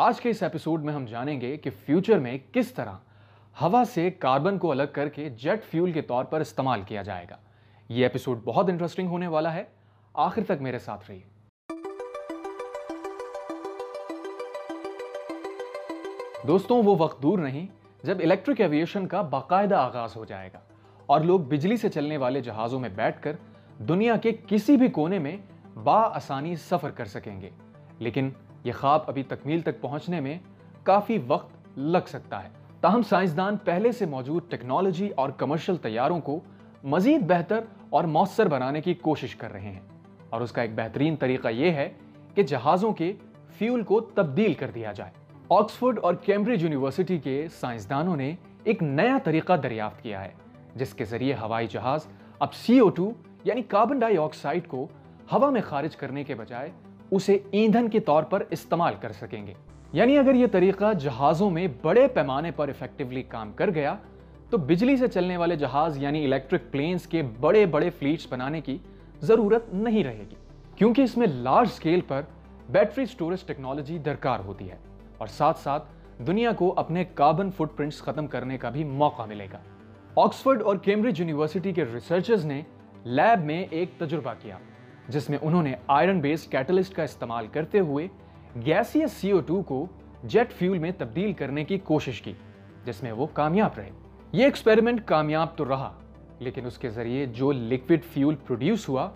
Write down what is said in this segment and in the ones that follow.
آج کے اس ایپیسوڈ میں ہم جانیں گے کہ فیوچر میں کس طرح ہوا سے کاربن کو الگ کر کے جیٹ فیول کے طور پر استعمال کیا جائے گا۔ یہ ایپیسوڈ بہت انٹرسٹنگ ہونے والا ہے۔ آخر تک میرے ساتھ رہیے۔ دوستوں، وہ وقت دور نہیں جب الیکٹرک ایویشن کا باقاعدہ آغاز ہو جائے گا اور لوگ بجلی سے چلنے والے جہازوں میں بیٹھ کر دنیا کے کسی بھی کونے میں با آسانی سفر کر سکیں گے۔ لیکن یہ خواب ابھی تکمیل تک پہنچنے میں کافی وقت لگ سکتا ہے۔ تاہم، سائنسدان پہلے سے موجود ٹیکنالوجی اور کمرشل تیاروں کو مزید بہتر اور مؤثر بنانے کی کوشش کر رہے ہیں۔ اور اس کا ایک بہترین طریقہ یہ ہے کہ جہازوں کے فیول کو تبدیل کر دیا جائے۔ آکسفورڈ اور کیمبرج یونیورسٹی کے سائنسدانوں نے ایک نیا طریقہ دریافت کیا ہے، جس کے ذریعے ہوائی جہاز اب سی او ٹو یعنی کاربن ڈائی آکسائڈ کو ہوا میں خارج کرنے کے بجائے اسے ایندھن کے طور پر استعمال کر سکیں گے۔ یعنی اگر یہ طریقہ جہازوں میں بڑے پیمانے پر افیکٹولی کام کر گیا، تو بجلی سے چلنے والے جہاز یعنی الیکٹرک پلینز کے بڑے بڑے فلیٹس بنانے کی ضرورت نہیں رہے گی۔ کیونکہ اس میں لارج سکیل پر بیٹری سٹورج ٹیکنالوجی درکار ہوتی ہے اور ساتھ ساتھ دنیا کو اپنے کاربن فٹ پرنٹس ختم کرنے کا بھی موقع ملے گا۔ آکسفورڈ اور کیمبرج یونیورسٹی کے ریسرچرز نے لیب میں ایک تجربہ کیا۔ جس میں انہوں نے آئرن بیس کیٹلسٹ کا استعمال کرتے ہوئے گیسیس سی او ٹو کو جیٹ فیول میں تبدیل کرنے کی کوشش کی، جس میں وہ کامیاب رہے۔ یہ ایکسپیریمنٹ کامیاب تو رہا، لیکن اس کے ذریعے جو لکوڈ فیول پروڈیوس ہوا،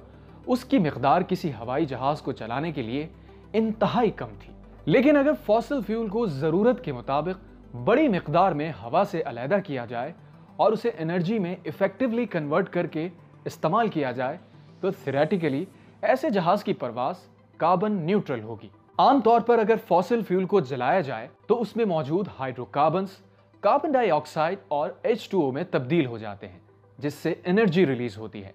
اس کی مقدار کسی ہوائی جہاز کو چلانے کے لیے انتہائی کم تھی۔ لیکن اگر فوسل فیول کو ضرورت کے مطابق بڑی مقدار میں ہوا سے علیحدہ کیا جائے اور اسے انرجی میں افیکٹولی کنورٹ کر کے استعمال کیا جائے، تو تھریٹیکلی ایسے جہاز کی پرواز کاربن نیوٹرل ہوگی۔ عام طور پر اگر فوسل فیول کو جلایا جائے، تو اس میں موجود ہائیڈرو کاربنز کاربن ڈائی آکسائڈ اور ایچ ٹو او میں تبدیل ہو جاتے ہیں، جس سے انرجی ریلیز ہوتی ہے۔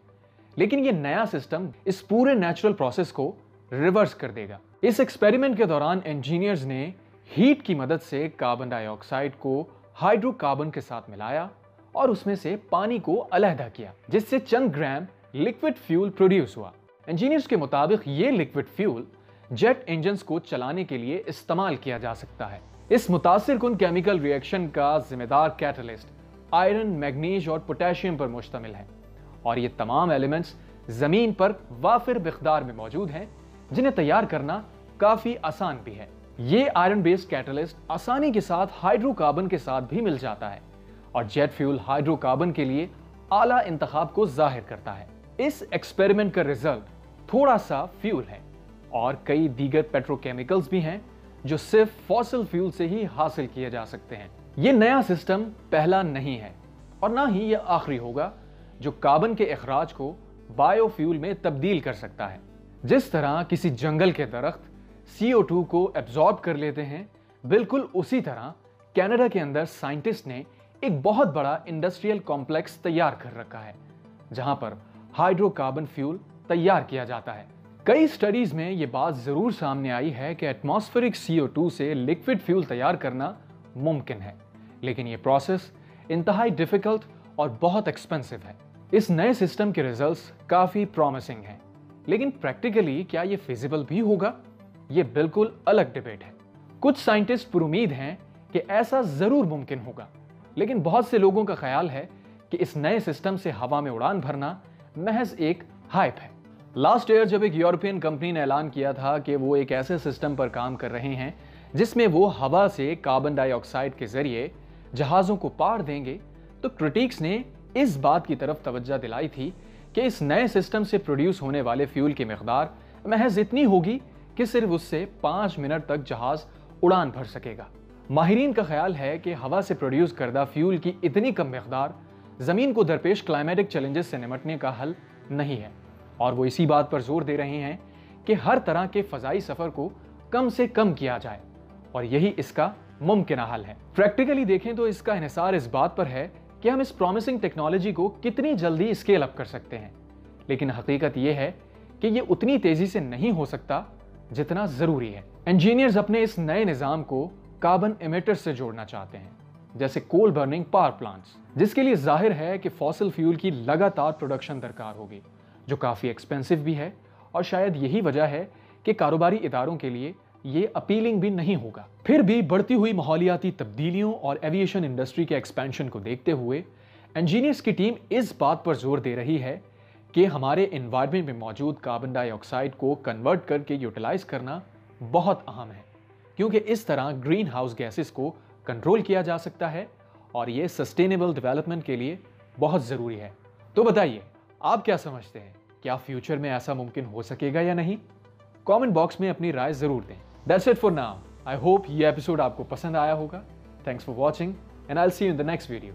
لیکن یہ نیا سسٹم اس پورے نیچرل پروسیس کو ریورس کر دے گا۔ اس ایکسپیریمنٹ کے دوران انجینئرز نے ہیٹ کی مدد سے کاربن ڈائی آکسائڈ کو ہائیڈرو کاربن کے ساتھ ملایا اور اس میں سے پانی کو علیحدہ کیا، جس سے چند گرام لکوڈ فیول پروڈیوس ہوا۔ انجینئرز کے مطابق یہ لکوڈ فیول جیٹ انجنز کو چلانے کے لیے استعمال کیا جا سکتا ہے۔ اس متاثر کن کیمیکل ریئیکشن کا ذمہ دار کیٹلسٹ آئرن میگنیش اور پوٹیشیم پر مشتمل ہے۔ اور یہ تمام ایلیمنٹس زمین پر وافر مقدار میں موجود ہیں، جنہیں تیار کرنا کافی آسان بھی ہے۔ یہ آئرن بیس کیٹلسٹ آسانی کے ساتھ ہائیڈرو کاربن کے ساتھ بھی مل جاتا ہے اور جیٹ فیول ہائیڈرو کاربن کے لیے اعلیٰ انتخاب کو ظاہر کرتا ہے۔ اس ایکسپیریمنٹ کا ریزلٹ تھوڑا سا فیول ہے اور کئی دیگر پیٹرو کیمیکلز بھی ہیں جو صرف فوسل فیول سے ہی حاصل کیے جا سکتے ہیں۔ یہ نیا سسٹم پہلا نہیں ہے اور نہ ہی یہ آخری ہوگا جو کاربن کے اخراج کو بایو فیول میں تبدیل کر سکتا ہے۔ جس طرح کسی جنگل کے درخت سی او ٹو کو ایبزارب کر لیتے ہیں، بالکل اسی طرح کینیڈا کے اندر سائنٹسٹ نے ایک بہت بڑا انڈسٹریل کمپلیکس تیار کر رکھا ہے، جہاں پر ہائیڈرو کاربن فیول تیار کیا جاتا ہے۔ کئی سٹڈیز میں یہ بات ضرور سامنے آئی ہے کہ ایٹماسفیرک سی او ٹو سے لکوڈ فیول تیار کرنا ممکن ہے، لیکن یہ پروسیس انتہائی ڈیفیکلٹ اور بہت ایکسپینسو ہے۔ اس نئے سسٹم کے ریزلٹس کافی پرومسنگ ہیں۔ لیکن پریکٹیکلی کیا یہ فیزیبل بھی ہوگا؟ یہ بالکل الگ ڈیبیٹ ہے۔ کچھ سائنٹسٹ پر امید ہیں کہ ایسا ضرور ممکن ہوگا۔ لیکن بہت سے لوگوں کا خیال ہے کہ اس نئے سسٹم سے ہوا میں اڑان بھرنا محض ایک ہائپ ہے۔ لاسٹ ایئر جب ایک یورپین کمپنی نے اعلان کیا تھا کہ وہ ایک ایسے سسٹم پر کام کر رہے ہیں جس میں وہ ہوا سے کاربن ڈائی آکسائڈ کے ذریعے جہازوں کو پاڑ دیں گے، تو کرٹیکس نے اس بات کی طرف توجہ دلائی تھی کہ اس نئے سسٹم سے پروڈیوس ہونے والے فیول کی مقدار محض اتنی ہوگی کہ صرف اس سے پانچ منٹ تک جہاز اڑان بھر سکے گا۔ ماہرین کا خیال ہے کہ ہوا سے پروڈیوس کردہ فیول کی اتنی کم مقدار زمین کو درپیش کلائمیٹک چیلنجز سے نمٹنے کا حل نہیں ہے۔ اور وہ اسی بات پر زور دے رہے ہیں کہ ہر طرح کے فضائی سفر کو کم سے کم کیا جائے اور یہی اس کا ممکنہ حل ہے۔ پریکٹیکلی دیکھیں تو اس کا انحصار اس بات پر ہے کہ ہم اس پرومسنگ ٹیکنالوجی کو کتنی جلدی اسکیل اپ کر سکتے ہیں۔ لیکن حقیقت یہ ہے کہ یہ اتنی تیزی سے نہیں ہو سکتا جتنا ضروری ہے۔ انجینئرز اپنے اس نئے نظام کو کاربن امیٹر سے جوڑنا چاہتے ہیں، جیسے کول برننگ پاور پلانٹس جس کے لیے ظاہر ہے کہ فوسل فیول کی لگاتار پروڈکشن درکار ہوگی۔ جو کافی ایکسپینسو بھی ہے اور شاید یہی وجہ ہے کہ کاروباری اداروں کے لیے یہ اپیلنگ بھی نہیں ہوگا۔ پھر بھی بڑھتی ہوئی ماحولیاتی تبدیلیوں اور ایویشن انڈسٹری کے ایکسپینشن کو دیکھتے ہوئے انجینئرس کی ٹیم اس بات پر زور دے رہی ہے کہ ہمارے انوائرمنٹ میں موجود کاربن ڈائی آکسائڈ کو کنورٹ کر کے یوٹیلائز کرنا بہت اہم ہے، کیونکہ اس طرح گرین ہاؤس گیسز کو کنٹرول کیا جا سکتا ہے اور یہ سسٹینیبل ڈیولپمنٹ کے لیے بہت ضروری ہے۔ تو بتائیے آپ کیا سمجھتے ہیں؟ کیا فیوچر میں ایسا ممکن ہو سکے گا یا نہیں؟ کامنٹ باکس میں اپنی رائے ضرور دیں۔ That's it for now I hope یہ ایپیسوڈ آپ کو پسند آیا ہوگا۔ Thanks for watching and I see in the next video